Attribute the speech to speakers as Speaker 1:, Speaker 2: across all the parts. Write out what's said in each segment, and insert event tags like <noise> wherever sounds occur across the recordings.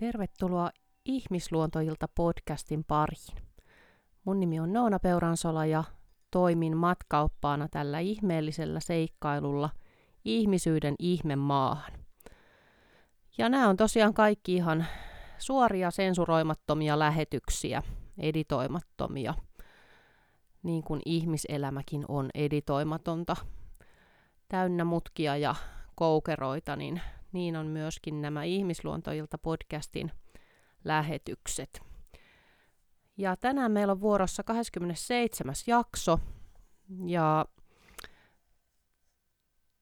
Speaker 1: Tervetuloa Ihmisluontoilta podcastin pariin. Mun nimi on Noona Peuransola ja toimin matkaoppaana tällä ihmeellisellä seikkailulla ihmisyyden ihmemaahan. Ja nämä on tosiaan kaikki ihan suoria sensuroimattomia lähetyksiä, editoimattomia, niin kuin ihmiselämäkin on editoimatonta, täynnä mutkia ja koukeroita, niin niin on myöskin nämä Ihmisluontoilta podcastin lähetykset. Ja tänään meillä on vuorossa 27. jakso. Ja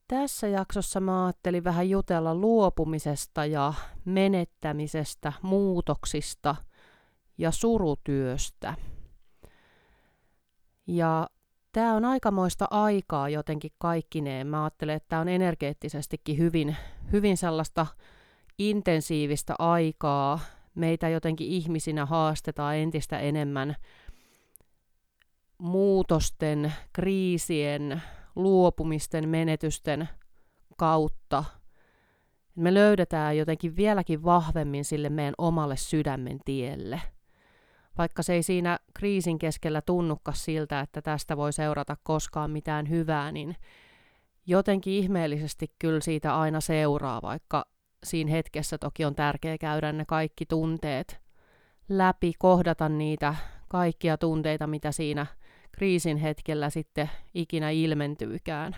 Speaker 1: tässä jaksossa mä ajattelin vähän jutella luopumisesta ja menettämisestä, muutoksista ja surutyöstä. Ja tämä on aikamoista aikaa jotenkin kaikkineen. Mä ajattelen, että tämä on energeettisestikin hyvin, hyvin sellaista intensiivistä aikaa. Meitä jotenkin ihmisinä haastetaan entistä enemmän muutosten, kriisien, luopumisten, menetysten kautta. Me löydetään jotenkin vieläkin vahvemmin sille meidän omalle sydämen tielle – vaikka se ei siinä kriisin keskellä tunnukka siltä, että tästä voi seurata koskaan mitään hyvää, niin jotenkin ihmeellisesti kyllä siitä aina seuraa, vaikka siinä hetkessä toki on tärkeää käydä ne kaikki tunteet läpi, kohdata niitä kaikkia tunteita, mitä siinä kriisin hetkellä sitten ikinä ilmentyykään.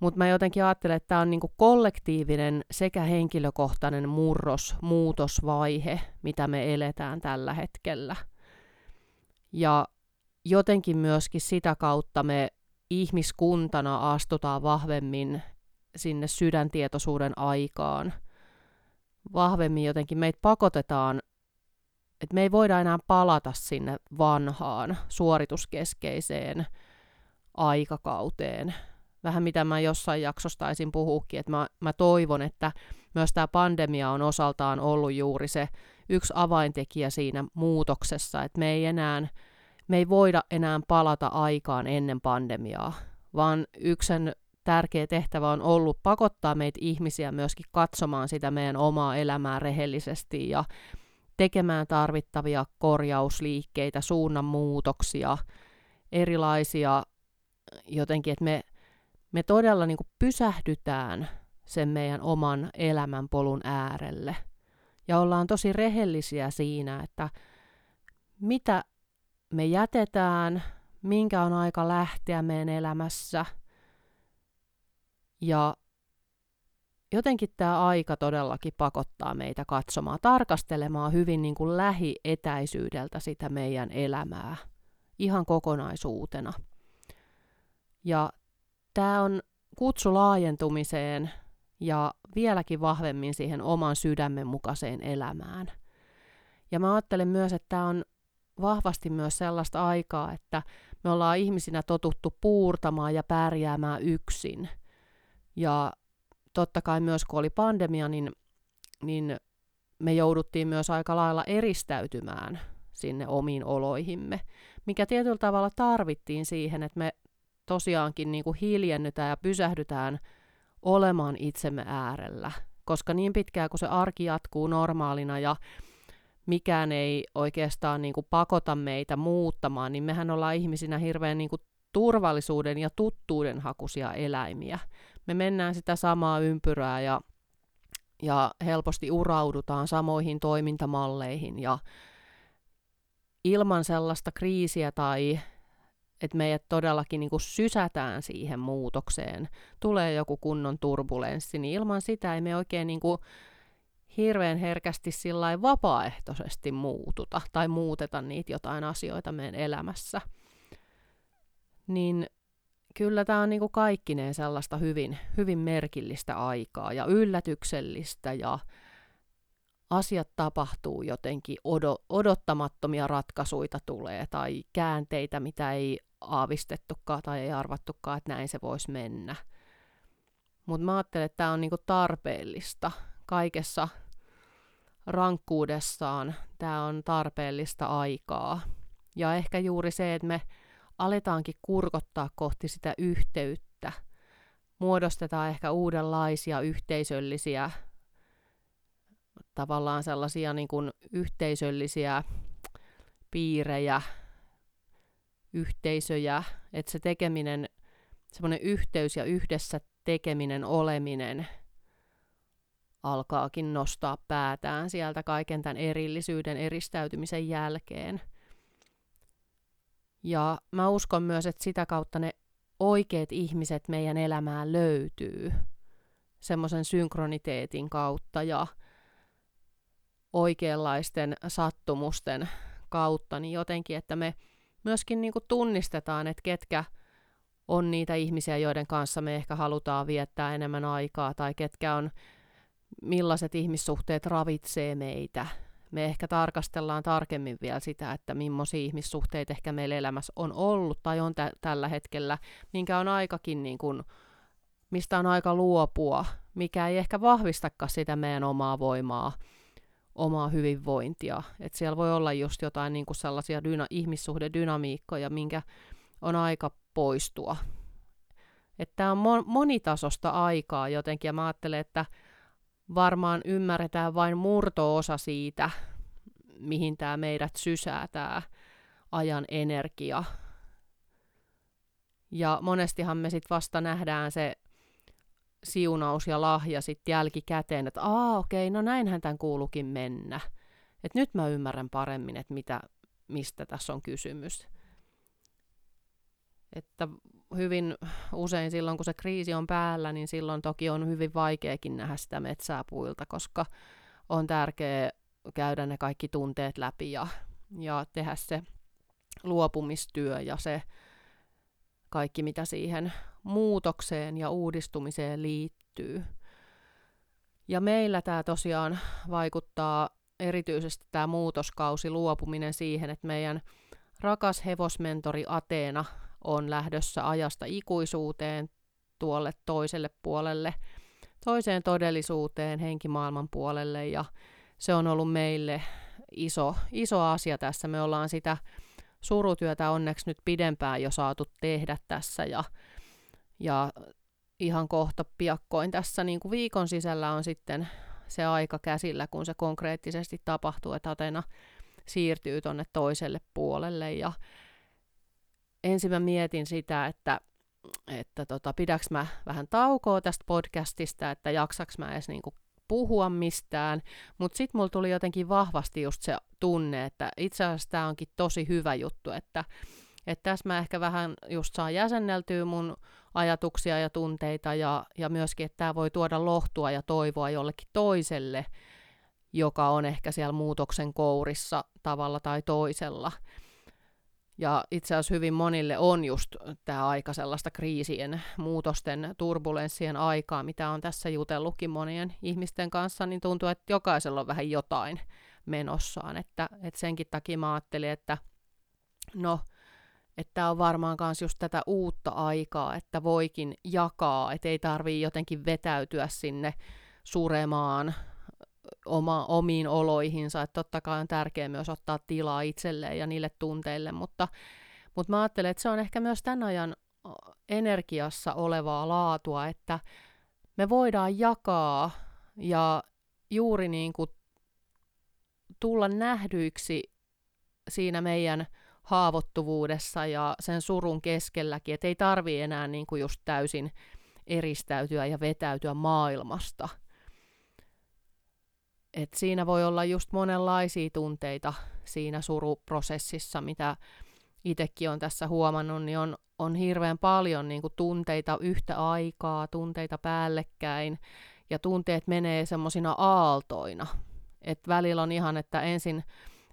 Speaker 1: Mutta mä jotenkin ajattelen, että tämä on niinku kollektiivinen sekä henkilökohtainen murros, muutosvaihe, mitä me eletään tällä hetkellä. Ja jotenkin myöskin sitä kautta me ihmiskuntana astutaan vahvemmin sinne sydäntietoisuuden aikaan. Vahvemmin jotenkin meitä pakotetaan, että me ei voida enää palata sinne vanhaan suorituskeskeiseen aikakauteen, vähän mitä mä jossain jaksossa taisin puhuukin, että mä, mä toivon, että myös tämä pandemia on osaltaan ollut juuri se yksi avaintekijä siinä muutoksessa, että me ei enää, me ei voida enää palata aikaan ennen pandemiaa, vaan yksen tärkeä tehtävä on ollut pakottaa meitä ihmisiä myöskin katsomaan sitä meidän omaa elämää rehellisesti ja tekemään tarvittavia korjausliikkeitä, suunnanmuutoksia, erilaisia jotenkin, että me me todella niin kuin pysähdytään sen meidän oman elämänpolun äärelle. Ja ollaan tosi rehellisiä siinä, että mitä me jätetään, minkä on aika lähteä meidän elämässä. Ja jotenkin tämä aika todellakin pakottaa meitä katsomaan, tarkastelemaan hyvin niin kuin lähietäisyydeltä sitä meidän elämää ihan kokonaisuutena. Ja tämä on kutsu laajentumiseen ja vieläkin vahvemmin siihen oman sydämen mukaiseen elämään. Ja mä ajattelen myös, että tämä on vahvasti myös sellaista aikaa, että me ollaan ihmisinä totuttu puurtamaan ja pärjäämään yksin. Ja totta kai myös kun oli pandemia, niin, niin me jouduttiin myös aika lailla eristäytymään sinne omiin oloihimme, mikä tietyllä tavalla tarvittiin siihen, että me tosiaankin niin kuin hiljennytään ja pysähdytään olemaan itsemme äärellä. Koska niin pitkään kuin se arki jatkuu normaalina ja mikään ei oikeastaan niin kuin pakota meitä muuttamaan, niin mehän ollaan ihmisinä hirveän niin kuin turvallisuuden ja tuttuuden hakuisia eläimiä. Me mennään sitä samaa ympyrää ja, ja helposti uraudutaan samoihin toimintamalleihin ja ilman sellaista kriisiä tai että meidät todellakin niin kuin sysätään siihen muutokseen, tulee joku kunnon turbulenssi, niin ilman sitä ei me oikein niin kuin hirveän herkästi sillä vapaaehtoisesti muututa tai muuteta niitä jotain asioita meidän elämässä. Niin kyllä tämä on niin kuin kaikkineen sellaista hyvin, hyvin merkillistä aikaa ja yllätyksellistä ja asiat tapahtuu jotenkin, odottamattomia ratkaisuja tulee tai käänteitä, mitä ei aavistettukaan tai ei arvattukaan, että näin se voisi mennä. Mutta mä ajattelen, että tämä on niinku tarpeellista kaikessa rankkuudessaan. Tämä on tarpeellista aikaa. Ja ehkä juuri se, että me aletaankin kurkottaa kohti sitä yhteyttä. Muodostetaan ehkä uudenlaisia yhteisöllisiä tavallaan sellaisia niin kuin yhteisöllisiä piirejä, yhteisöjä, että se tekeminen, semmoinen yhteys ja yhdessä tekeminen, oleminen alkaakin nostaa päätään sieltä kaiken tämän erillisyyden, eristäytymisen jälkeen. Ja mä uskon myös, että sitä kautta ne oikeat ihmiset meidän elämään löytyy semmoisen synkroniteetin kautta ja oikeanlaisten sattumusten kautta, niin jotenkin, että me myöskin niin kuin tunnistetaan, että ketkä on niitä ihmisiä, joiden kanssa me ehkä halutaan viettää enemmän aikaa, tai ketkä on, millaiset ihmissuhteet ravitsee meitä. Me ehkä tarkastellaan tarkemmin vielä sitä, että millaisia ihmissuhteita ehkä meillä elämässä on ollut tai on tä- tällä hetkellä, minkä on aikakin niin kuin, mistä on aika luopua, mikä ei ehkä vahvistakaan sitä meidän omaa voimaa, omaa hyvinvointia. Et siellä voi olla just jotain niin sellaisia dyna- ihmissuhdedynamiikkoja, minkä on aika poistua. Tämä on mo- monitasosta aikaa jotenkin, ja mä ajattelen, että varmaan ymmärretään vain murto-osa siitä, mihin tämä meidät sysää, tämä ajan energia. Ja monestihan me sitten vasta nähdään se siunaus ja lahja sitten jälkikäteen, että aa okei, okay, no näinhän tämän kuulukin mennä. Et nyt mä ymmärrän paremmin, että mitä, mistä tässä on kysymys. Että hyvin usein silloin, kun se kriisi on päällä, niin silloin toki on hyvin vaikeakin nähdä sitä metsää puilta, koska on tärkeää käydä ne kaikki tunteet läpi ja, ja tehdä se luopumistyö ja se kaikki, mitä siihen muutokseen ja uudistumiseen liittyy. Ja meillä tämä tosiaan vaikuttaa erityisesti tämä muutoskausi, luopuminen siihen, että meidän rakas hevosmentori Ateena on lähdössä ajasta ikuisuuteen tuolle toiselle puolelle, toiseen todellisuuteen, henkimaailman puolelle ja se on ollut meille iso, iso asia tässä. Me ollaan sitä surutyötä onneksi nyt pidempään jo saatu tehdä tässä ja, ja ihan kohta piakkoin tässä niin kuin viikon sisällä on sitten se aika käsillä, kun se konkreettisesti tapahtuu, että Atena siirtyy tuonne toiselle puolelle. Ja ensin mä mietin sitä, että, että tota, pidäks mä vähän taukoa tästä podcastista, että jaksaks mä edes niinku puhua mistään, mutta sitten mulla tuli jotenkin vahvasti just se tunne, että itse asiassa tämä onkin tosi hyvä juttu, että, että tässä mä ehkä vähän just saan jäsenneltyä mun ajatuksia ja tunteita ja, ja myöskin, että tämä voi tuoda lohtua ja toivoa jollekin toiselle, joka on ehkä siellä muutoksen kourissa tavalla tai toisella. Ja itse asiassa hyvin monille on just tämä aika sellaista kriisien, muutosten, turbulenssien aikaa, mitä on tässä jutellutkin monien ihmisten kanssa, niin tuntuu, että jokaisella on vähän jotain menossaan. Että, että senkin takia mä ajattelin, että no, että on varmaan myös just tätä uutta aikaa, että voikin jakaa, että ei tarvii jotenkin vetäytyä sinne suremaan oma, omiin oloihinsa, että totta kai on tärkeää myös ottaa tilaa itselleen ja niille tunteille, mutta, mutta mä ajattelen, että se on ehkä myös tämän ajan energiassa olevaa laatua, että me voidaan jakaa ja juuri niin kuin tulla nähdyiksi siinä meidän haavoittuvuudessa ja sen surun keskelläkin, että ei tarvi enää niin kuin just täysin eristäytyä ja vetäytyä maailmasta – et siinä voi olla just monenlaisia tunteita siinä suruprosessissa, mitä itsekin on tässä huomannut, niin on, on hirveän paljon niin kuin tunteita yhtä aikaa, tunteita päällekkäin, ja tunteet menee semmoisina aaltoina. Et välillä on ihan, että ensin,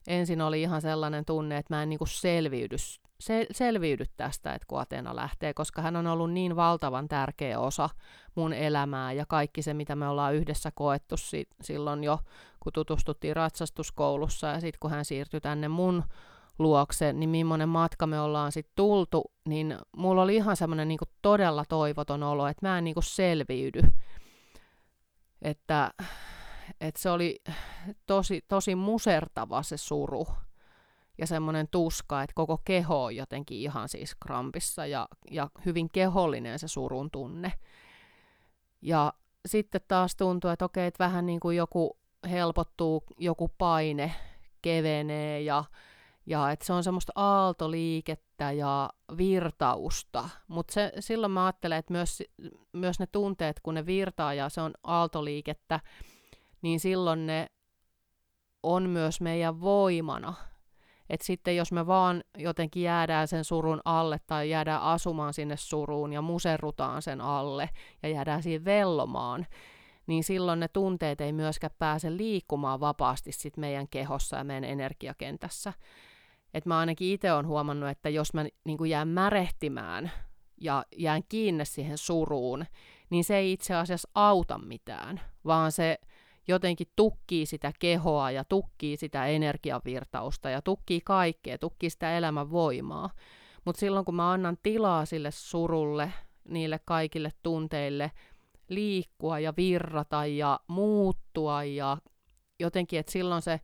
Speaker 1: ensin oli ihan sellainen tunne, että mä en niin kuin selviydy se, selviydy tästä, että kun Atena lähtee, koska hän on ollut niin valtavan tärkeä osa mun elämää ja kaikki se, mitä me ollaan yhdessä koettu si- silloin jo, kun tutustuttiin ratsastuskoulussa ja sitten kun hän siirtyi tänne mun luokse, niin millainen matka me ollaan sitten tultu, niin mulla oli ihan semmoinen niin todella toivoton olo, että mä en niin selviydy. Että, että se oli tosi, tosi musertava se suru ja semmoinen tuska, että koko keho on jotenkin ihan siis krampissa ja, ja hyvin kehollinen se surun tunne. Ja sitten taas tuntuu, että okei, että vähän niin kuin joku helpottuu, joku paine kevenee ja, ja että se on semmoista aaltoliikettä ja virtausta. Mutta silloin mä ajattelen, että myös, myös ne tunteet, kun ne virtaa ja se on aaltoliikettä, niin silloin ne on myös meidän voimana. Et sitten jos me vaan jotenkin jäädään sen surun alle tai jäädään asumaan sinne suruun ja muserrutaan sen alle ja jäädään siihen vellomaan, niin silloin ne tunteet ei myöskään pääse liikkumaan vapaasti sit meidän kehossa ja meidän energiakentässä. Et mä ainakin itse olen huomannut, että jos mä niin jään märehtimään ja jään kiinni siihen suruun, niin se ei itse asiassa auta mitään, vaan se jotenkin tukkii sitä kehoa ja tukkii sitä energiavirtausta ja tukkii kaikkea, tukkii sitä elämän voimaa. Mutta silloin kun mä annan tilaa sille surulle, niille kaikille tunteille liikkua ja virrata ja muuttua ja jotenkin, että silloin se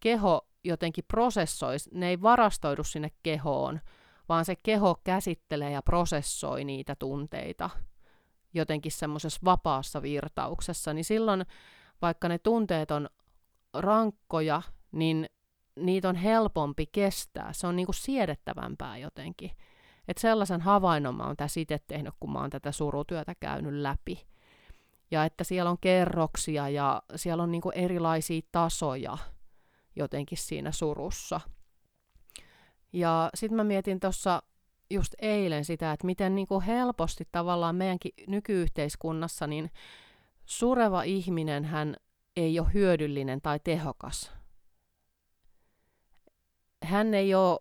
Speaker 1: keho jotenkin prosessoisi, ne ei varastoidu sinne kehoon, vaan se keho käsittelee ja prosessoi niitä tunteita jotenkin semmoisessa vapaassa virtauksessa, niin silloin vaikka ne tunteet on rankkoja, niin niitä on helpompi kestää. Se on niinku siedettävämpää jotenkin. Et sellaisen havainnon mä oon tässä itse tehnyt, kun mä oon tätä surutyötä käynyt läpi. Ja että siellä on kerroksia ja siellä on niinku erilaisia tasoja jotenkin siinä surussa. Ja sitten mä mietin tuossa just eilen sitä, että miten niinku helposti tavallaan meidänkin nykyyhteiskunnassa, niin sureva ihminen hän ei ole hyödyllinen tai tehokas. Hän ei ole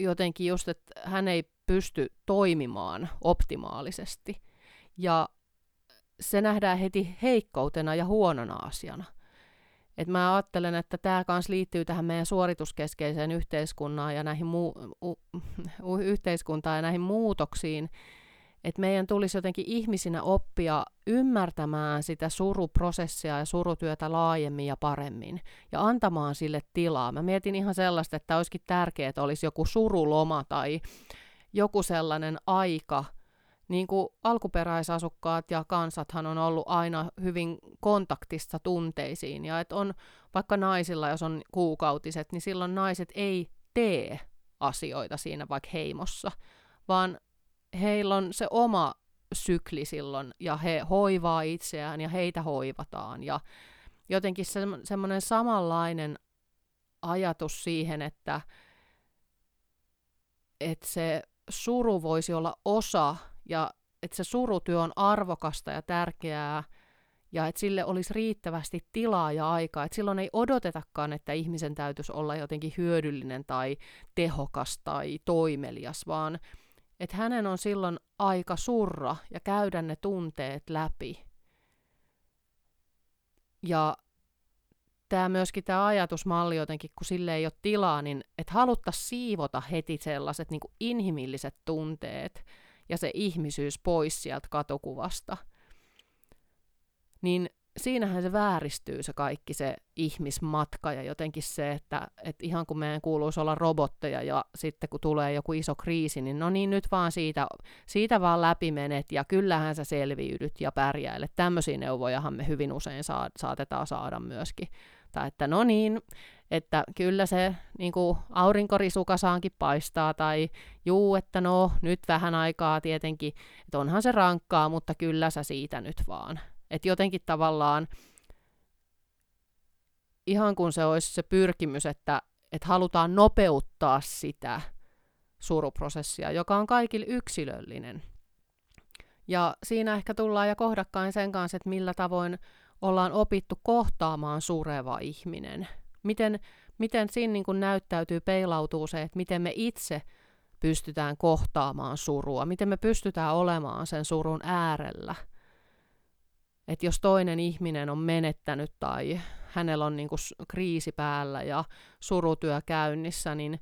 Speaker 1: jotenkin just, että hän ei pysty toimimaan optimaalisesti. Ja se nähdään heti heikkoutena ja huonona asiana. Et mä ajattelen, että tämä kanssa liittyy tähän meidän suorituskeskeiseen yhteiskuntaan ja näihin muu- u- yhteiskuntaan ja näihin muutoksiin, että meidän tulisi jotenkin ihmisinä oppia ymmärtämään sitä suruprosessia ja surutyötä laajemmin ja paremmin ja antamaan sille tilaa. Mä mietin ihan sellaista, että olisikin tärkeää, että olisi joku suruloma tai joku sellainen aika, niin kuin alkuperäisasukkaat ja kansathan on ollut aina hyvin kontaktissa tunteisiin, ja että on vaikka naisilla, jos on kuukautiset, niin silloin naiset ei tee asioita siinä vaikka heimossa, vaan heillä on se oma sykli silloin, ja he hoivaa itseään, ja heitä hoivataan, ja jotenkin se, semmoinen samanlainen ajatus siihen, että, että se suru voisi olla osa, ja että se surutyö on arvokasta ja tärkeää, ja että sille olisi riittävästi tilaa ja aikaa. Että silloin ei odotetakaan, että ihmisen täytyisi olla jotenkin hyödyllinen tai tehokas tai toimelias, vaan että hänen on silloin aika surra ja käydä ne tunteet läpi. Ja tämä myöskin tämä ajatusmalli jotenkin, kun sille ei ole tilaa, niin että haluttaisiin siivota heti sellaiset niin inhimilliset tunteet ja se ihmisyys pois sieltä katukuvasta. Niin siinähän se vääristyy se kaikki se ihmismatka ja jotenkin se, että, että ihan kun meidän kuuluisi olla robotteja ja sitten kun tulee joku iso kriisi, niin no niin nyt vaan siitä, siitä vaan läpi menet ja kyllähän sä selviydyt ja pärjäilet. Tämmöisiä neuvojahan me hyvin usein saa, saatetaan saada myöskin. Tai että no niin, että kyllä se niin kuin aurinkorisukasaankin paistaa, tai juu, että no nyt vähän aikaa tietenkin, että onhan se rankkaa, mutta kyllä sä siitä nyt vaan. Että jotenkin tavallaan ihan kun se olisi se pyrkimys, että, että halutaan nopeuttaa sitä suruprosessia, joka on kaikille yksilöllinen. Ja siinä ehkä tullaan ja kohdakkain sen kanssa, että millä tavoin ollaan opittu kohtaamaan sureva ihminen. Miten, miten siinä niin kuin näyttäytyy, peilautuu se, että miten me itse pystytään kohtaamaan surua, miten me pystytään olemaan sen surun äärellä – että jos toinen ihminen on menettänyt tai hänellä on niinku kriisi päällä ja surutyö käynnissä, niin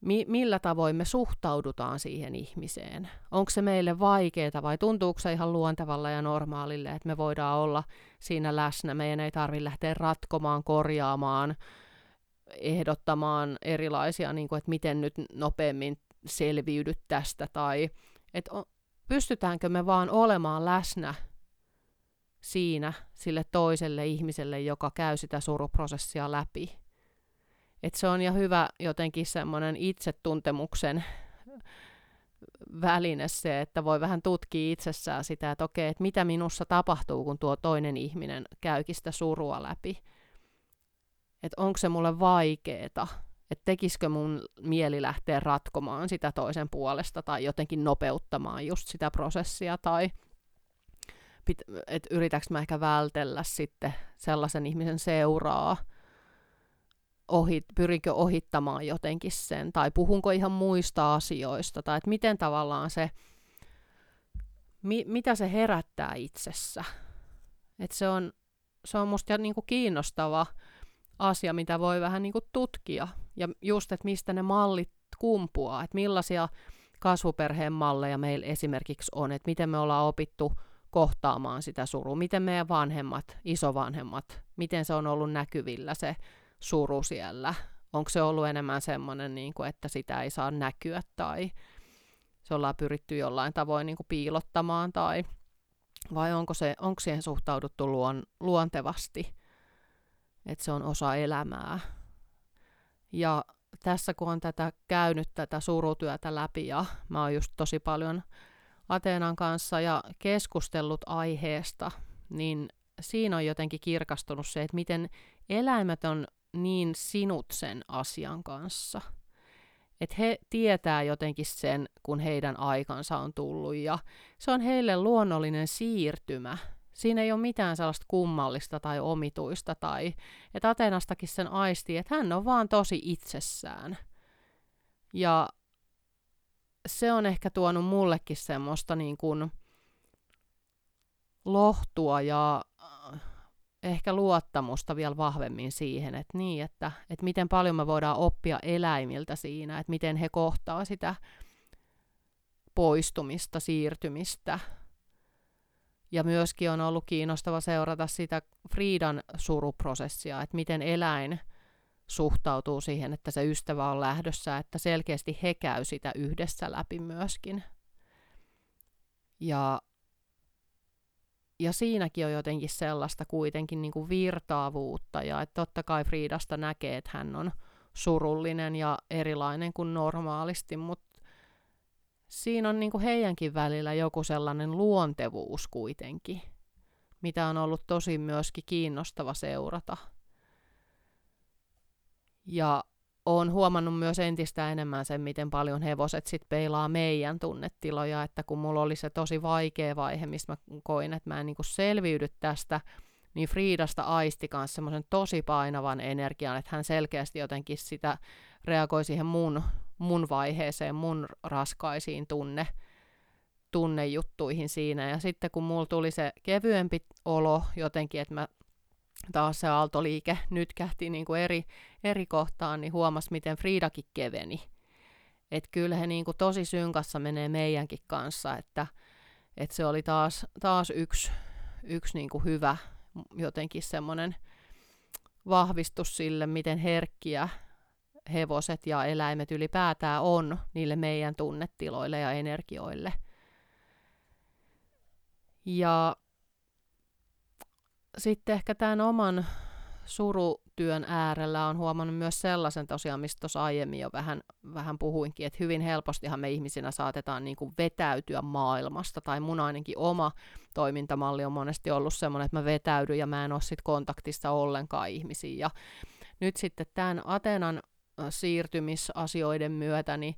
Speaker 1: mi- millä tavoin me suhtaudutaan siihen ihmiseen? Onko se meille vaikeaa vai tuntuuko se ihan luontevalla ja normaalille, että me voidaan olla siinä läsnä? Meidän ei tarvitse lähteä ratkomaan, korjaamaan, ehdottamaan erilaisia, niin kuin, että miten nyt nopeammin selviydyt tästä tai että pystytäänkö me vaan olemaan läsnä siinä sille toiselle ihmiselle, joka käy sitä suruprosessia läpi. Et se on ja hyvä jotenkin semmoinen itsetuntemuksen väline se, että voi vähän tutkia itsessään sitä, että okei, että mitä minussa tapahtuu, kun tuo toinen ihminen käykin sitä surua läpi. Että onko se mulle vaikeeta, että tekisikö mun mieli lähteä ratkomaan sitä toisen puolesta tai jotenkin nopeuttamaan just sitä prosessia tai että yritäkö mä ehkä vältellä sitten sellaisen ihmisen seuraa, ohi, pyrinkö ohittamaan jotenkin sen, tai puhunko ihan muista asioista, tai että miten tavallaan se, mi, mitä se herättää itsessä. Että se on, se on musta niinku kiinnostava asia, mitä voi vähän niinku tutkia, ja just, että mistä ne mallit kumpuaa, että millaisia kasvuperheen malleja meillä esimerkiksi on, että miten me ollaan opittu kohtaamaan sitä surua, miten meidän vanhemmat, isovanhemmat, miten se on ollut näkyvillä se suru siellä? Onko se ollut enemmän semmoinen, niin kuin, että sitä ei saa näkyä tai se ollaan pyritty jollain tavoin niin kuin piilottamaan tai vai onko, se, onko siihen suhtauduttu luon, luontevasti, että se on osa elämää. Ja tässä kun on tätä käynyt tätä surutyötä läpi ja mä oon just tosi paljon Ateenan kanssa ja keskustellut aiheesta, niin siinä on jotenkin kirkastunut se, että miten eläimet on niin sinut sen asian kanssa. Että he tietää jotenkin sen, kun heidän aikansa on tullut ja se on heille luonnollinen siirtymä. Siinä ei ole mitään sellaista kummallista tai omituista tai että Atenastakin sen aistii, että hän on vaan tosi itsessään. Ja se on ehkä tuonut mullekin semmoista niin kuin lohtua ja ehkä luottamusta vielä vahvemmin siihen, että niin, että, että miten paljon me voidaan oppia eläimiltä siinä, että miten he kohtaa sitä poistumista, siirtymistä. Ja myöskin on ollut kiinnostava seurata sitä Friidan suruprosessia, että miten eläin suhtautuu siihen, että se ystävä on lähdössä, että selkeästi he käy sitä yhdessä läpi myöskin. Ja ja siinäkin on jotenkin sellaista kuitenkin niin kuin virtaavuutta, ja että totta kai Friidasta näkee, että hän on surullinen ja erilainen kuin normaalisti, mutta siinä on niin kuin heidänkin välillä joku sellainen luontevuus kuitenkin, mitä on ollut tosi myöskin kiinnostava seurata. Ja olen huomannut myös entistä enemmän sen, miten paljon hevoset sit peilaa meidän tunnetiloja, että kun mulla oli se tosi vaikea vaihe, missä mä koin, että mä en niinku selviydy tästä, niin Friidasta aisti kanssa semmoisen tosi painavan energian, että hän selkeästi jotenkin sitä reagoi siihen mun, mun vaiheeseen, mun raskaisiin tunne, tunnejuttuihin siinä. Ja sitten kun mulla tuli se kevyempi olo jotenkin, että mä taas se aaltoliike nyt kähti niin kuin eri, eri kohtaan, niin huomasi, miten Friidakin keveni. Että kyllä he niin kuin tosi synkassa menee meidänkin kanssa, että, että se oli taas, taas yksi, yksi niin kuin hyvä jotenkin semmoinen vahvistus sille, miten herkkiä hevoset ja eläimet ylipäätään on niille meidän tunnetiloille ja energioille. Ja sitten ehkä tämän oman surutyön äärellä on huomannut myös sellaisen tosiaan, mistä tuossa aiemmin jo vähän, vähän puhuinkin, että hyvin helpostihan me ihmisinä saatetaan niin kuin vetäytyä maailmasta, tai mun ainakin oma toimintamalli on monesti ollut sellainen, että mä vetäydyn ja mä en ole sit kontaktissa ollenkaan ihmisiin. Ja nyt sitten tämän Atenan siirtymisasioiden myötä, niin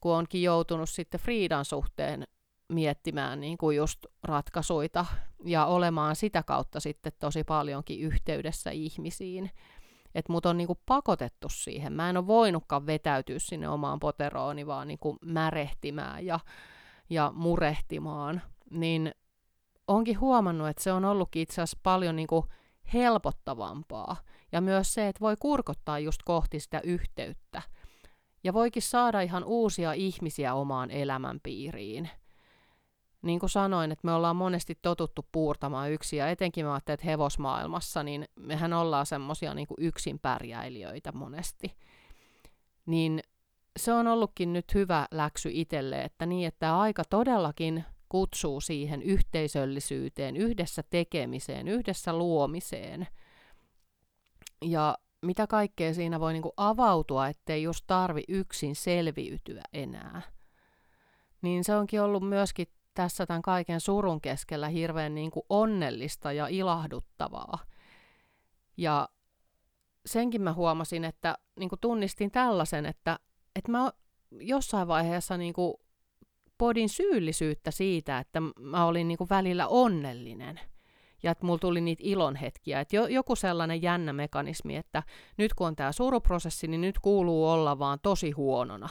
Speaker 1: kun onkin joutunut sitten Friidan suhteen miettimään niin kuin just ratkaisuita ja olemaan sitä kautta sitten tosi paljonkin yhteydessä ihmisiin. Että mut on niin kuin pakotettu siihen. Mä en ole voinutkaan vetäytyä sinne omaan poterooni, vaan niin kuin märehtimään ja, ja murehtimaan. Niin onkin huomannut, että se on ollutkin itse asiassa paljon niin kuin helpottavampaa. Ja myös se, että voi kurkottaa just kohti sitä yhteyttä. Ja voikin saada ihan uusia ihmisiä omaan elämänpiiriin niin kuin sanoin, että me ollaan monesti totuttu puurtamaan yksi, ja etenkin mä ajattelin, että hevosmaailmassa, niin mehän ollaan semmoisia niin yksin pärjäilijöitä monesti. Niin se on ollutkin nyt hyvä läksy itselle, että niin, että aika todellakin kutsuu siihen yhteisöllisyyteen, yhdessä tekemiseen, yhdessä luomiseen. Ja mitä kaikkea siinä voi niinku avautua, ettei just tarvi yksin selviytyä enää. Niin se onkin ollut myöskin tässä tämän kaiken surun keskellä hirveän niinku onnellista ja ilahduttavaa. Ja senkin mä huomasin, että niinku tunnistin tällaisen, että, että mä jossain vaiheessa niinku podin syyllisyyttä siitä, että mä olin niinku välillä onnellinen – ja että mulla tuli niitä ilonhetkiä. Että jo, joku sellainen jännä mekanismi, että nyt kun on tämä suruprosessi, niin nyt kuuluu olla vaan tosi huonona.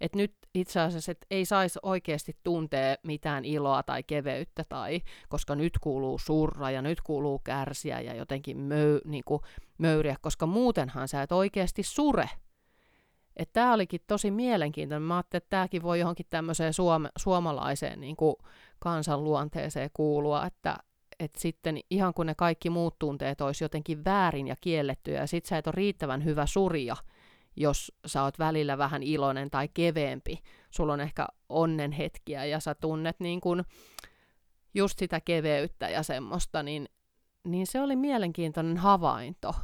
Speaker 1: Että nyt itse asiassa et ei saisi oikeasti tuntea mitään iloa tai keveyttä, tai, koska nyt kuuluu surra ja nyt kuuluu kärsiä ja jotenkin möy, niin kuin möyriä, koska muutenhan sä et oikeasti sure. Että tämä olikin tosi mielenkiintoinen. Mä ajattelin, että tämäkin voi johonkin tämmöiseen suome, suomalaiseen niin kuin kansanluonteeseen kuulua, että että sitten ihan kun ne kaikki muut tunteet olisi jotenkin väärin ja kiellettyjä, ja sit sä et ole riittävän hyvä surja, jos sä oot välillä vähän iloinen tai keveempi. Sulla on ehkä onnen hetkiä ja sä tunnet niin kun just sitä keveyttä ja semmoista, niin, niin se oli mielenkiintoinen havainto.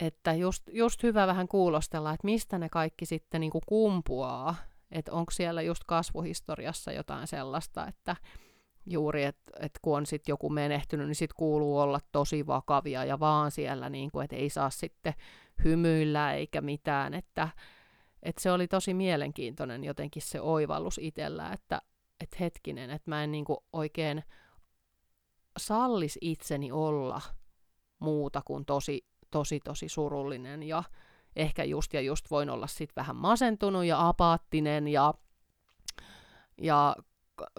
Speaker 1: Että just, just hyvä vähän kuulostella, että mistä ne kaikki sitten niin kumpuaa. Että onko siellä just kasvuhistoriassa jotain sellaista, että, juuri, että et kun on sitten joku menehtynyt, niin sitten kuuluu olla tosi vakavia ja vaan siellä, niin kuin, että ei saa sitten hymyillä eikä mitään, että et se oli tosi mielenkiintoinen jotenkin se oivallus itsellä, että et hetkinen, että mä en niin kuin oikein sallis itseni olla muuta kuin tosi, tosi, tosi surullinen ja ehkä just ja just voin olla sitten vähän masentunut ja apaattinen ja, ja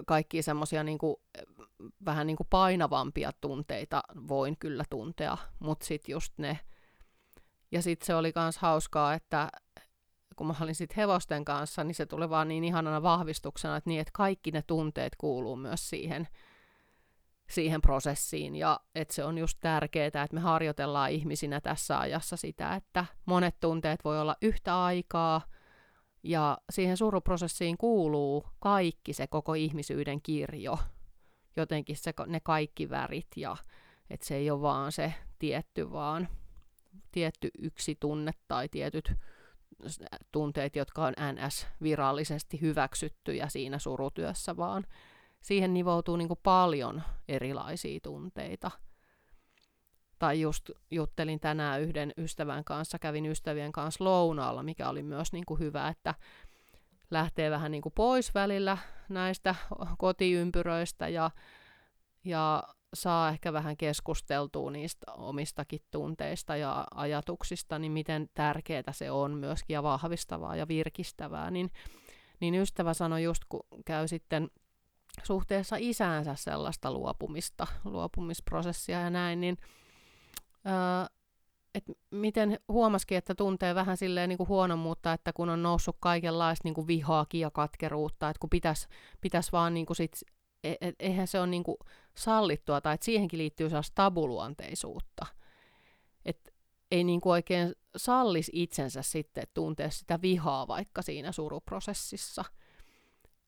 Speaker 1: kaikki semmoisia niin vähän niin kuin painavampia tunteita voin kyllä tuntea, mutta sitten just ne. Ja sitten se oli myös hauskaa, että kun mä olin sitten hevosten kanssa, niin se tuli vaan niin ihanana vahvistuksena, että niin, että kaikki ne tunteet kuuluu myös siihen, siihen prosessiin. Ja että se on just tärkeää, että me harjoitellaan ihmisinä tässä ajassa sitä, että monet tunteet voi olla yhtä aikaa – ja siihen suruprosessiin kuuluu kaikki se koko ihmisyyden kirjo, jotenkin se, ne kaikki värit ja että se ei ole vaan se tietty, vaan tietty yksi tunne tai tietyt tunteet, jotka on NS virallisesti hyväksyttyjä siinä surutyössä, vaan. Siihen nivoutuu niin paljon erilaisia tunteita – tai just juttelin tänään yhden ystävän kanssa, kävin ystävien kanssa lounaalla, mikä oli myös niin kuin hyvä, että lähtee vähän niin kuin pois välillä näistä kotiympyröistä ja, ja saa ehkä vähän keskusteltua niistä omistakin tunteista ja ajatuksista, niin miten tärkeää se on myöskin ja vahvistavaa ja virkistävää, niin, niin ystävä sanoi just, kun käy sitten suhteessa isäänsä sellaista luopumista, luopumisprosessia ja näin, niin että miten huomasikin, että tuntee vähän silleen niin kuin huonommuutta, että kun on noussut kaikenlaista niin kuin vihaakin ja katkeruutta, että kun pitäisi pitäis vaan niin kuin sit, et, et, eihän se ole niin sallittua, tai että siihenkin liittyy sellaista tabuluonteisuutta. Että ei niin kuin oikein sallisi itsensä sitten tuntea sitä vihaa vaikka siinä suruprosessissa –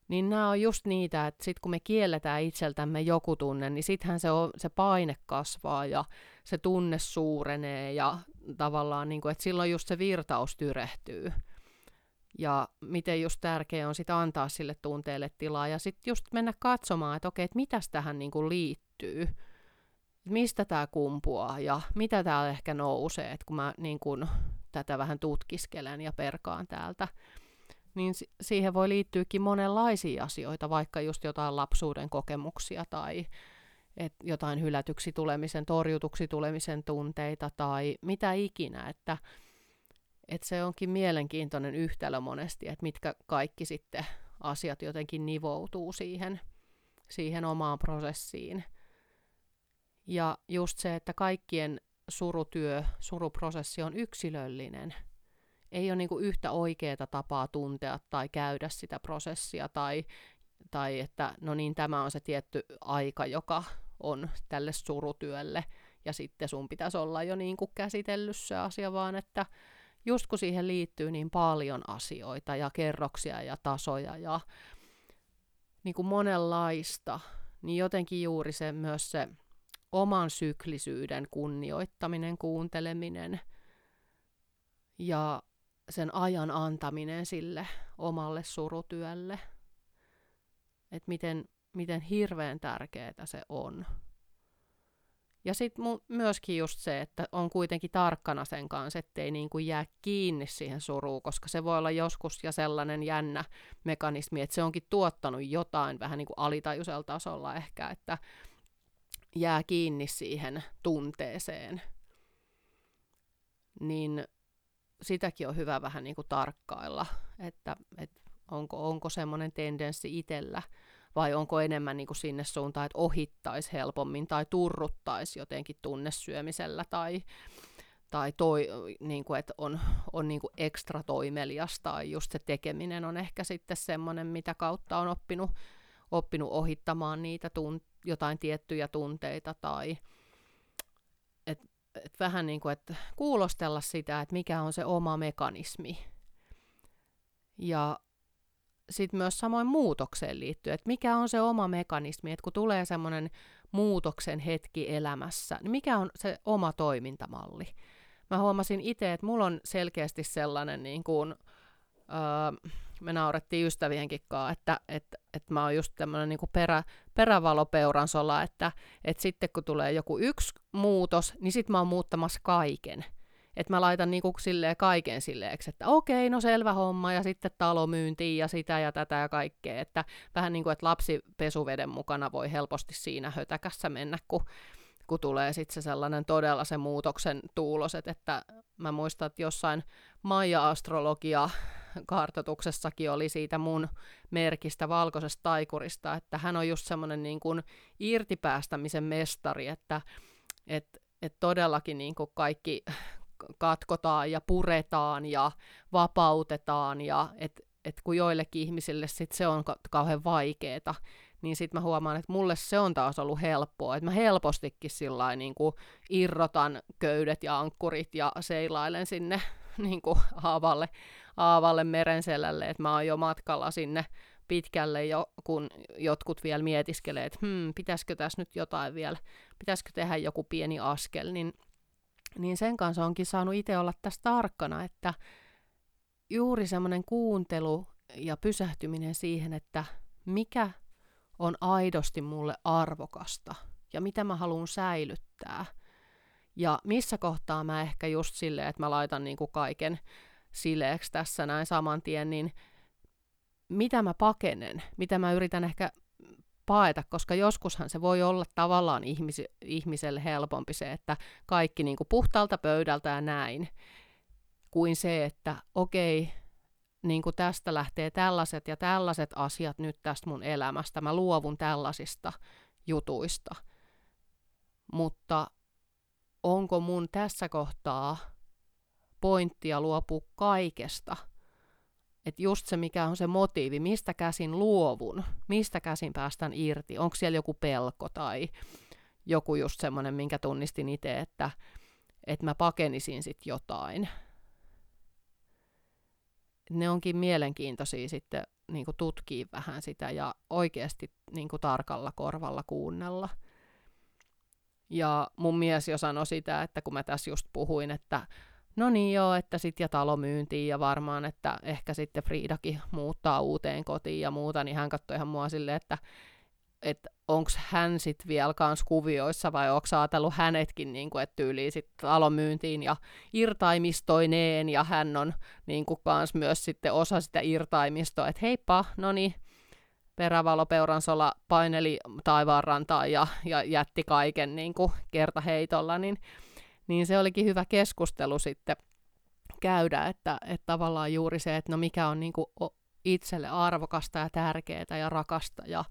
Speaker 1: niin nämä on just niitä, että sitten kun me kielletään itseltämme joku tunne, niin sittenhän se, se paine kasvaa ja se tunne suurenee ja tavallaan, niin kuin, että silloin just se virtaus tyrehtyy. Ja miten just tärkeää on sitten antaa sille tunteelle tilaa ja sitten just mennä katsomaan, että okei, että mitäs tähän niin kuin liittyy, mistä tämä kumpuaa ja mitä täällä ehkä nousee, että kun mä niin kuin, tätä vähän tutkiskelen ja perkaan täältä. Niin siihen voi liittyykin monenlaisia asioita, vaikka just jotain lapsuuden kokemuksia tai et jotain hylätyksi tulemisen, torjutuksi tulemisen tunteita tai mitä ikinä, että et se onkin mielenkiintoinen yhtälö monesti, että mitkä kaikki sitten asiat jotenkin nivoutuu siihen, siihen omaan prosessiin. Ja just se, että kaikkien surutyö, suruprosessi on yksilöllinen – ei ole niin yhtä oikeaa tapaa tuntea tai käydä sitä prosessia tai, tai että no niin, tämä on se tietty aika, joka on tälle surutyölle ja sitten sun pitäisi olla jo niin kuin käsitellyt se asia, vaan että just kun siihen liittyy niin paljon asioita ja kerroksia ja tasoja ja niin kuin monenlaista, niin jotenkin juuri se myös se oman syklisyyden kunnioittaminen, kuunteleminen ja sen ajan antaminen sille omalle surutyölle. Että miten, miten hirveän tärkeää se on. Ja sitten myöskin just se, että on kuitenkin tarkkana sen kanssa, ettei niin kuin jää kiinni siihen suruun, koska se voi olla joskus ja sellainen jännä mekanismi, että se onkin tuottanut jotain vähän niin kuin alitajuisella tasolla ehkä, että jää kiinni siihen tunteeseen. Niin sitäkin on hyvä vähän niin kuin tarkkailla, että, että onko, onko semmoinen tendenssi itsellä – vai onko enemmän niin kuin sinne suuntaan, että ohittaisi helpommin tai turruttaisi jotenkin tunnesyömisellä tai, tai toi, niin kuin, että on, on niin kuin ekstra toimelias tai just se tekeminen on ehkä sitten semmoinen, mitä kautta on oppinut, oppinut ohittamaan niitä tunt, jotain tiettyjä tunteita tai et, et vähän niin kuin, että kuulostella sitä, että mikä on se oma mekanismi. Ja sitten myös samoin muutokseen liittyen, että mikä on se oma mekanismi, että kun tulee semmoinen muutoksen hetki elämässä, niin mikä on se oma toimintamalli. Mä huomasin itse, että mulla on selkeästi sellainen, niin kuin, öö, me naurettiin ystävienkin kanssa, että, että, että mä oon just tämmöinen niin perä, perävalopeuransola, että, että sitten kun tulee joku yksi muutos, niin sitten mä oon muuttamassa kaiken – että mä laitan niinku silleen kaiken silleeksi, että okei, no selvä homma, ja sitten talo myyntiin ja sitä ja tätä ja kaikkea. Että vähän niin kuin, että lapsi pesuveden mukana voi helposti siinä hötäkässä mennä, kun, kun tulee sitten se sellainen todella se muutoksen tuulos, että mä muistan, että jossain Maija-astrologia kartoituksessakin oli siitä mun merkistä valkoisesta taikurista, että hän on just semmoinen niin kuin irtipäästämisen mestari, että et, et todellakin niin kuin kaikki, katkotaan ja puretaan ja vapautetaan ja et, et kun joillekin ihmisille sit se on ka- kauhean vaikeeta, niin sitten mä huomaan, että mulle se on taas ollut helppoa, että mä helpostikin sillä niin irrotan köydet ja ankkurit ja seilailen sinne <laughs> niin kuin aavalle, aavalle merenselälle, että mä oon jo matkalla sinne pitkälle jo, kun jotkut vielä mietiskelee, että hmm, pitäisikö tässä nyt jotain vielä, pitäisikö tehdä joku pieni askel, niin niin sen kanssa onkin saanut itse olla tässä tarkkana, että juuri semmoinen kuuntelu ja pysähtyminen siihen, että mikä on aidosti mulle arvokasta ja mitä mä haluan säilyttää. Ja missä kohtaa mä ehkä just silleen, että mä laitan niinku kaiken sileeksi tässä näin saman tien, niin mitä mä pakenen, mitä mä yritän ehkä paeta, koska joskushan se voi olla tavallaan ihmis, ihmiselle helpompi se, että kaikki niin kuin puhtaalta pöydältä ja näin, kuin se, että okei, niin kuin tästä lähtee tällaiset ja tällaiset asiat nyt tästä mun elämästä, mä luovun tällaisista jutuista. Mutta onko mun tässä kohtaa pointtia luopua kaikesta – että just se, mikä on se motiivi, mistä käsin luovun, mistä käsin päästän irti, onko siellä joku pelko tai joku just semmoinen, minkä tunnistin itse, että, että mä pakenisin sitten jotain. Ne onkin mielenkiintoisia sitten niin tutkia vähän sitä ja oikeasti niin tarkalla korvalla kuunnella. Ja mun mies jo sanoi sitä, että kun mä tässä just puhuin, että no niin joo, että sitten ja talo myyntiin ja varmaan, että ehkä sitten Friidakin muuttaa uuteen kotiin ja muuta, niin hän katsoi ihan mua silleen, että että onko hän sitten vielä kans kuvioissa vai onko ajatellut hänetkin, niin kuin, että tyyliin sitten talon myyntiin ja irtaimistoineen ja hän on niin kuin, kans myös sitten osa sitä irtaimistoa, että heippa, no niin, perävalopeuransola paineli taivaanrantaan ja, ja jätti kaiken niin kuin kertaheitolla, niin niin se olikin hyvä keskustelu sitten käydä, että, että tavallaan juuri se, että no mikä on niin kuin itselle arvokasta ja tärkeää ja rakasta ja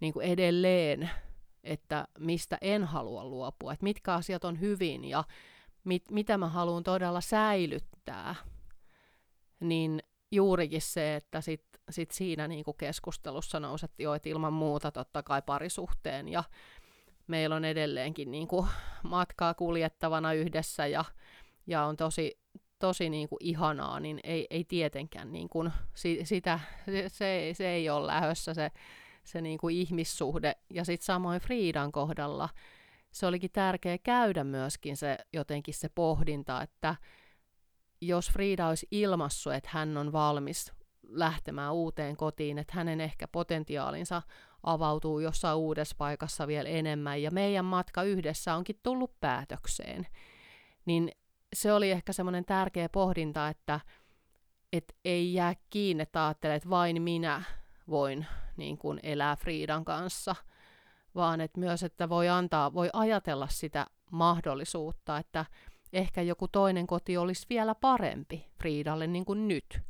Speaker 1: niin kuin edelleen, että mistä en halua luopua, että mitkä asiat on hyvin ja mit, mitä mä haluan todella säilyttää, niin juurikin se, että sit, sit siinä niin kuin keskustelussa nouset jo, että ilman muuta totta kai parisuhteen ja meillä on edelleenkin niin kuin matkaa kuljettavana yhdessä ja, ja on tosi, tosi niin kuin ihanaa, niin ei, ei tietenkään niin kuin, sitä, se, se ei ole lähössä se, se niin kuin ihmissuhde. Ja sitten samoin Friidan kohdalla se olikin tärkeä käydä myöskin se jotenkin se pohdinta, että jos Frida olisi ilmassu, että hän on valmis lähtemään uuteen kotiin, että hänen ehkä potentiaalinsa avautuu jossain uudessa paikassa vielä enemmän ja meidän matka yhdessä onkin tullut päätökseen, niin se oli ehkä semmoinen tärkeä pohdinta, että et ei jää kiinni, että ajattelee, että vain minä voin niin kuin elää Friidan kanssa, vaan että myös, että voi antaa, voi ajatella sitä mahdollisuutta, että ehkä joku toinen koti olisi vielä parempi Friidalle niin kuin nyt.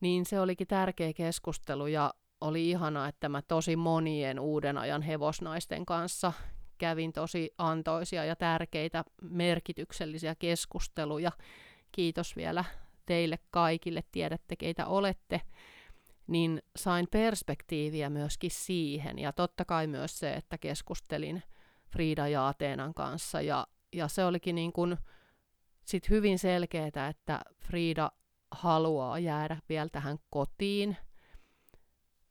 Speaker 1: Niin se olikin tärkeä keskustelu ja oli ihana, että mä tosi monien uuden ajan hevosnaisten kanssa kävin tosi antoisia ja tärkeitä merkityksellisiä keskusteluja. Kiitos vielä teille kaikille, tiedätte keitä olette, niin sain perspektiiviä myöskin siihen. Ja totta kai myös se, että keskustelin Frida ja Ateenan kanssa. Ja, ja se olikin niin kuin sit hyvin selkeää, että Frida haluaa jäädä vielä tähän kotiin –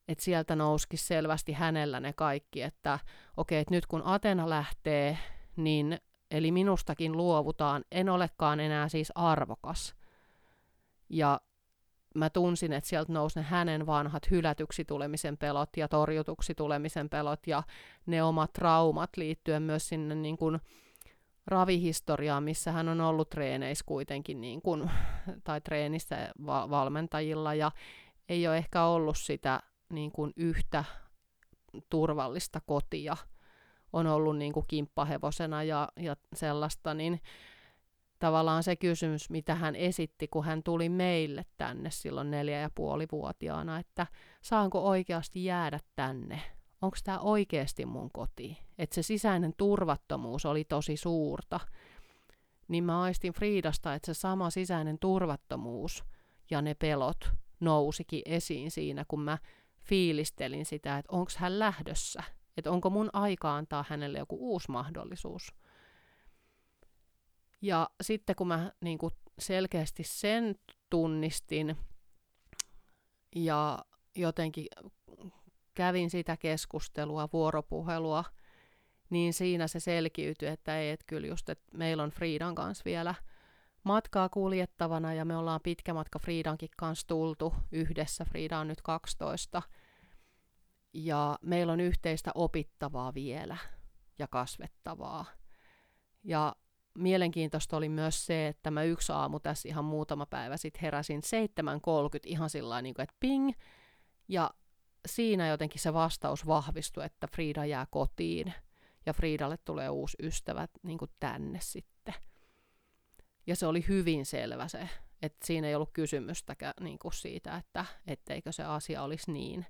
Speaker 1: että sieltä nouski selvästi hänellä ne kaikki, että okei, että nyt kun Atena lähtee, niin eli minustakin luovutaan, en olekaan enää siis arvokas. Ja mä tunsin, että sieltä nousi ne hänen vanhat hylätyksi tulemisen pelot ja torjutuksi tulemisen pelot ja ne omat traumat liittyen myös sinne niin kuin ravihistoriaan, missä hän on ollut treeneissä kuitenkin niin kuin, tai treenissä va- valmentajilla ja ei ole ehkä ollut sitä niin kuin yhtä turvallista kotia on ollut niin kuin kimppahevosena ja, ja sellaista, niin tavallaan se kysymys, mitä hän esitti, kun hän tuli meille tänne silloin neljä ja puoli vuotiaana, että saanko oikeasti jäädä tänne? Onko tämä oikeasti mun koti? Että se sisäinen turvattomuus oli tosi suurta. Niin mä aistin Friidasta, että se sama sisäinen turvattomuus ja ne pelot nousikin esiin siinä, kun mä fiilistelin sitä, että onko hän lähdössä, että onko mun aika antaa hänelle joku uusi mahdollisuus. Ja sitten kun mä niin kuin selkeästi sen tunnistin ja jotenkin kävin sitä keskustelua, vuoropuhelua, niin siinä se selkiytyi, että ei, että kyllä just, että meillä on Friidan kanssa vielä matkaa kuljettavana ja me ollaan pitkä matka Friidankin kanssa tultu yhdessä. Friida on nyt 12 ja meillä on yhteistä opittavaa vielä ja kasvettavaa. Ja mielenkiintoista oli myös se, että mä yksi aamu tässä ihan muutama päivä sitten heräsin 7.30 ihan sillä niin että ping, ja siinä jotenkin se vastaus vahvistui, että Frida jää kotiin ja Fridalle tulee uusi ystävä niin kuin tänne sitten. Ja se oli hyvin selvä se, että siinä ei ollut kysymystäkään niin kuin siitä, että etteikö se asia olisi niin,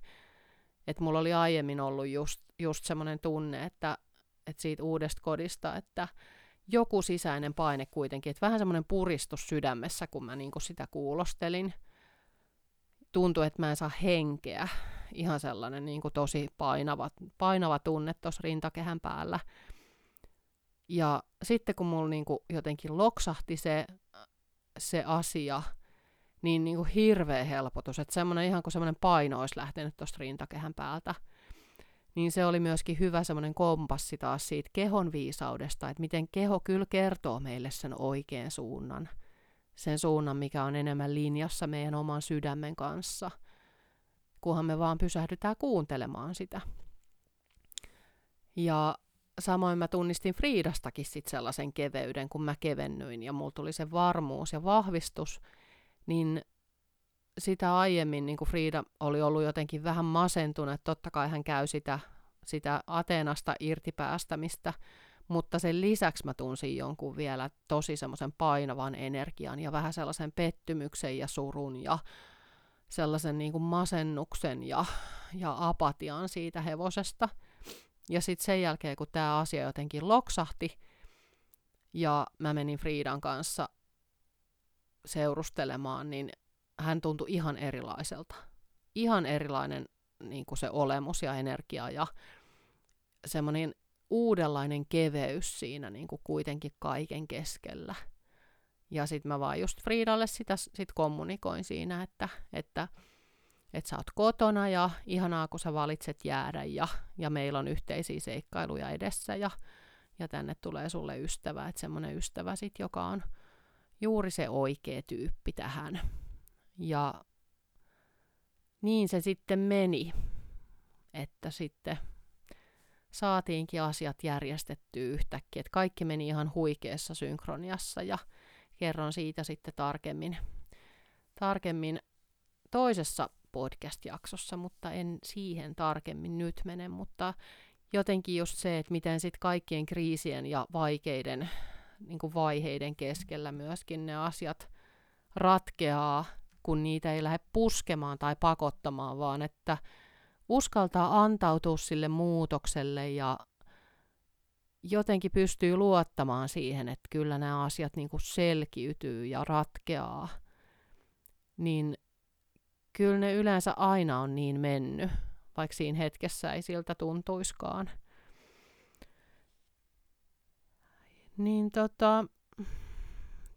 Speaker 1: että mulla oli aiemmin ollut just, just semmoinen tunne, että, että siitä uudesta kodista, että joku sisäinen paine kuitenkin, että vähän semmoinen puristus sydämessä, kun mä niinku sitä kuulostelin. Tuntui, että mä en saa henkeä. Ihan sellainen niinku tosi painava, painava tunne tuossa rintakehän päällä. Ja sitten kun mulla niinku jotenkin loksahti se, se asia, niin, niin kuin hirveä helpotus, että semmoinen ihan kuin semmoinen paino olisi lähtenyt tuosta rintakehän päältä. Niin se oli myöskin hyvä semmoinen kompassi taas siitä kehon viisaudesta, että miten keho kyllä kertoo meille sen oikean suunnan. Sen suunnan, mikä on enemmän linjassa meidän oman sydämen kanssa, kunhan me vaan pysähdytään kuuntelemaan sitä. Ja samoin mä tunnistin Friidastakin sit sellaisen keveyden, kun mä kevennyin ja mulla tuli se varmuus ja vahvistus, niin sitä aiemmin niin kuin Frida oli ollut jotenkin vähän masentunut, totta kai hän käy sitä, sitä Ateenasta irtipäästämistä, mutta sen lisäksi mä tunsin jonkun vielä tosi semmoisen painavan energian ja vähän sellaisen pettymyksen ja surun ja sellaisen niin kuin masennuksen ja, ja apatian siitä hevosesta. Ja sitten sen jälkeen, kun tämä asia jotenkin loksahti, ja mä menin Friidan kanssa seurustelemaan, niin hän tuntui ihan erilaiselta. Ihan erilainen niin kuin se olemus ja energia ja semmoinen uudenlainen keveys siinä niin kuin kuitenkin kaiken keskellä. Ja sitten mä vaan just Friidalle sitä sit kommunikoin siinä, että, että, että sä oot kotona ja ihanaa, kun sä valitset jäädä ja, ja meillä on yhteisiä seikkailuja edessä ja, ja tänne tulee sulle ystävä, että semmoinen ystävä sit, joka on juuri se oikea tyyppi tähän. Ja niin se sitten meni, että sitten saatiinkin asiat järjestettyä yhtäkkiä, että kaikki meni ihan huikeassa synkroniassa ja kerron siitä sitten tarkemmin, tarkemmin toisessa podcast-jaksossa, mutta en siihen tarkemmin nyt mene, mutta jotenkin just se, että miten sitten kaikkien kriisien ja vaikeiden niin kuin vaiheiden keskellä myöskin ne asiat ratkeaa, kun niitä ei lähde puskemaan tai pakottamaan, vaan että uskaltaa antautua sille muutokselle ja jotenkin pystyy luottamaan siihen, että kyllä nämä asiat niin kuin selkiytyy ja ratkeaa, niin kyllä ne yleensä aina on niin mennyt, vaikka siinä hetkessä ei siltä tuntuiskaan. Niin tota,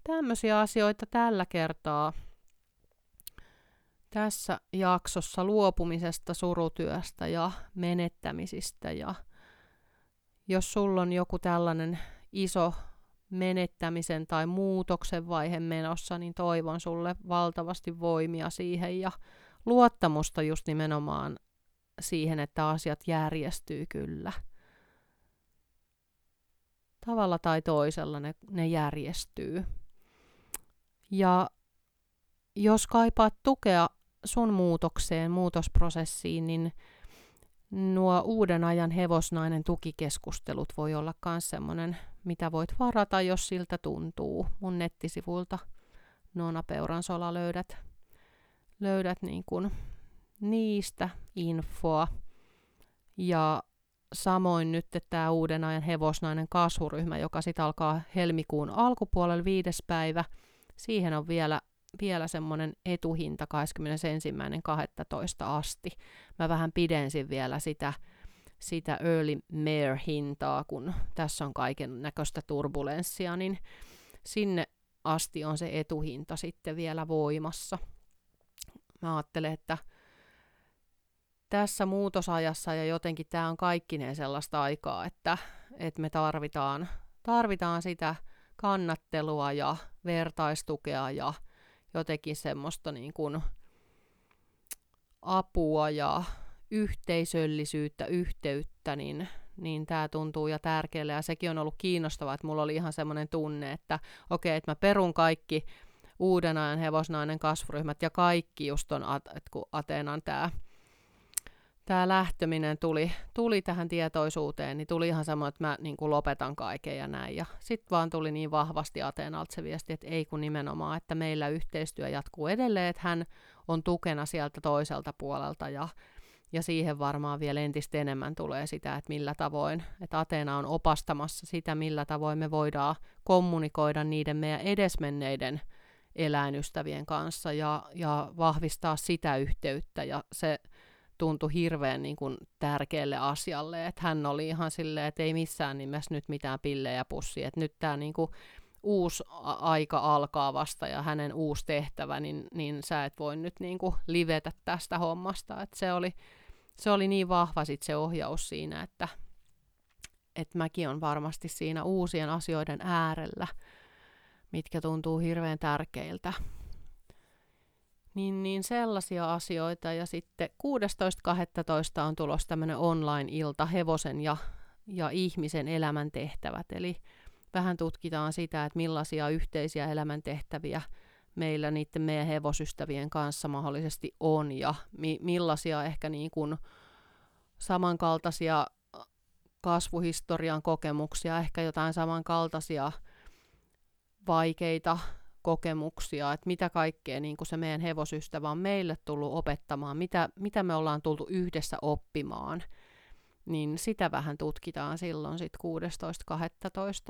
Speaker 1: tämmöisiä asioita tällä kertaa tässä jaksossa luopumisesta, surutyöstä ja menettämisistä. Ja jos sulla on joku tällainen iso menettämisen tai muutoksen vaihe menossa, niin toivon sulle valtavasti voimia siihen ja luottamusta just nimenomaan siihen, että asiat järjestyy kyllä. Tavalla tai toisella ne, ne järjestyy. Ja jos kaipaat tukea sun muutokseen, muutosprosessiin, niin nuo uuden ajan hevosnainen tukikeskustelut voi olla myös semmoinen, mitä voit varata, jos siltä tuntuu. Mun nettisivuilta Nona Peuransola löydät, löydät niin kuin niistä infoa. Ja samoin nyt tämä uuden ajan hevosnainen kasvuryhmä, joka sitten alkaa helmikuun alkupuolella viides päivä. Siihen on vielä vielä semmoinen etuhinta 21.12. asti. Mä vähän pidensin vielä sitä, sitä early mare-hintaa, kun tässä on kaiken näköistä turbulenssia, niin sinne asti on se etuhinta sitten vielä voimassa. Mä ajattelen, että tässä muutosajassa ja jotenkin tämä on kaikkineen sellaista aikaa, että, että me tarvitaan, tarvitaan sitä kannattelua ja vertaistukea ja jotenkin semmoista niin kuin apua ja yhteisöllisyyttä, yhteyttä, niin, niin tämä tuntuu ja tärkeälle. Ja sekin on ollut kiinnostavaa, että mulla oli ihan semmoinen tunne, että okei, okay, että mä perun kaikki uuden ajan hevosnainen kasvuryhmät ja kaikki just on, että kun Ateenan tämä tämä lähtöminen tuli, tuli tähän tietoisuuteen, niin tuli ihan sama, että mä niin kuin lopetan kaiken ja näin. Ja sitten vaan tuli niin vahvasti Ateenalta se viesti, että ei kun nimenomaan, että meillä yhteistyö jatkuu edelleen, että hän on tukena sieltä toiselta puolelta ja, ja siihen varmaan vielä entistä enemmän tulee sitä, että millä tavoin, että Ateena on opastamassa sitä, millä tavoin me voidaan kommunikoida niiden meidän edesmenneiden eläinystävien kanssa ja, ja vahvistaa sitä yhteyttä. Ja se tuntui hirveän niin kuin, tärkeälle asialle, että hän oli ihan silleen, että ei missään nimessä nyt mitään pillejä pussi, että nyt tämä niin kuin, uusi aika alkaa vasta ja hänen uusi tehtävä, niin, niin sä et voi nyt niin kuin, livetä tästä hommasta, että se oli, se oli niin vahva sit se ohjaus siinä, että, että mäkin on varmasti siinä uusien asioiden äärellä, mitkä tuntuu hirveän tärkeiltä niin, niin sellaisia asioita. Ja sitten 16.12. on tulossa tämmöinen online-ilta hevosen ja, ja ihmisen elämäntehtävät. Eli vähän tutkitaan sitä, että millaisia yhteisiä elämäntehtäviä meillä niiden meidän hevosystävien kanssa mahdollisesti on ja mi- millaisia ehkä niin kuin samankaltaisia kasvuhistorian kokemuksia, ehkä jotain samankaltaisia vaikeita kokemuksia, että mitä kaikkea niin kuin se meidän hevosystävä on meille tullut opettamaan, mitä, mitä me ollaan tultu yhdessä oppimaan, niin sitä vähän tutkitaan silloin sitten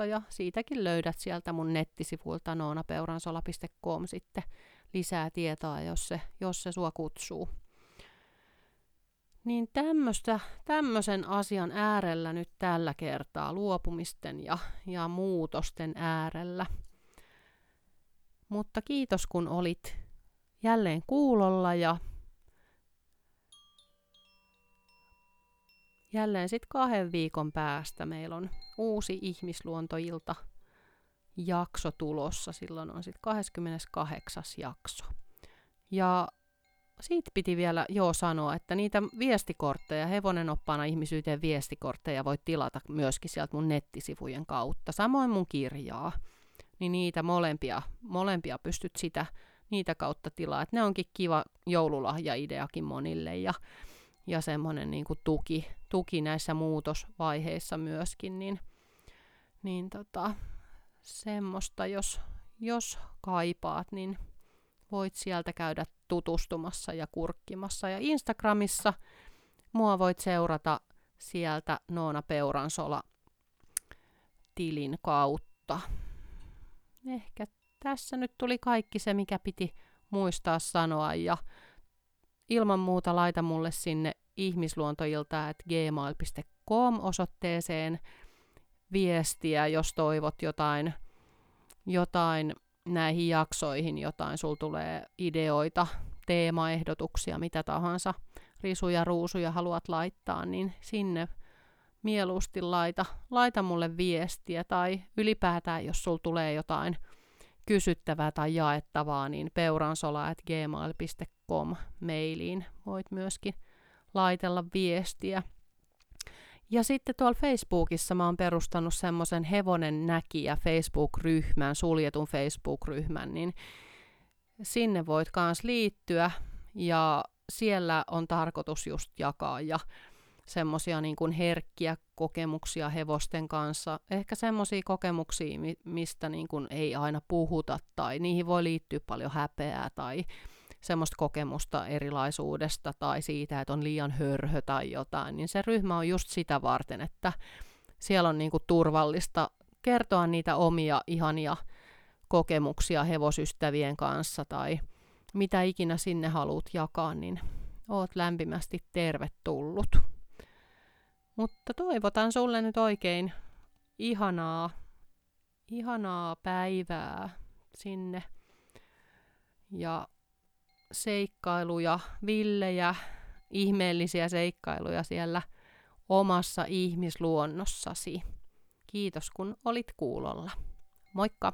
Speaker 1: 16.12. ja siitäkin löydät sieltä mun nettisivuilta noonapeuransola.com sitten lisää tietoa, jos se, jos se sua kutsuu. Niin tämmöisen asian äärellä nyt tällä kertaa luopumisten ja, ja muutosten äärellä – Mutta kiitos kun olit jälleen kuulolla ja jälleen sitten kahden viikon päästä meillä on uusi ihmisluontoilta jakso tulossa. Silloin on sitten 28. jakso. Ja siitä piti vielä jo sanoa, että niitä viestikortteja, hevonen oppaana ihmisyyteen viestikortteja voit tilata myöskin sieltä mun nettisivujen kautta. Samoin mun kirjaa, niin niitä molempia, molempia pystyt sitä niitä kautta tilaa. Et ne onkin kiva joululahja-ideakin monille ja, ja semmoinen niin tuki, tuki näissä muutosvaiheissa myöskin, niin, niin tota, semmoista, jos, jos kaipaat, niin voit sieltä käydä tutustumassa ja kurkkimassa. Ja Instagramissa mua voit seurata sieltä Noona Peuransola tilin kautta. Ehkä tässä nyt tuli kaikki se, mikä piti muistaa sanoa ja ilman muuta laita mulle sinne ihmisluontoilta gmail.com osoitteeseen viestiä, jos toivot jotain, jotain näihin jaksoihin, jotain, sul tulee ideoita, teemaehdotuksia, mitä tahansa, risuja, ruusuja haluat laittaa, niin sinne mieluusti laita, laita mulle viestiä tai ylipäätään, jos sul tulee jotain kysyttävää tai jaettavaa, niin peuransola.gmail.com mailiin voit myöskin laitella viestiä. Ja sitten tuolla Facebookissa mä oon perustanut semmoisen Hevonen näkijä Facebook-ryhmän, suljetun Facebook-ryhmän, niin sinne voit kans liittyä ja siellä on tarkoitus just jakaa ja semmoisia niin kuin herkkiä kokemuksia hevosten kanssa. Ehkä semmoisia kokemuksia, mistä niin kuin ei aina puhuta tai niihin voi liittyä paljon häpeää tai semmoista kokemusta erilaisuudesta tai siitä, että on liian hörhö tai jotain, niin se ryhmä on just sitä varten, että siellä on niin kuin turvallista kertoa niitä omia ihania kokemuksia hevosystävien kanssa tai mitä ikinä sinne haluat jakaa, niin oot lämpimästi tervetullut. Mutta toivotan sulle nyt oikein ihanaa, ihanaa päivää sinne. Ja seikkailuja, villejä, ihmeellisiä seikkailuja siellä omassa ihmisluonnossasi. Kiitos kun olit kuulolla. Moikka!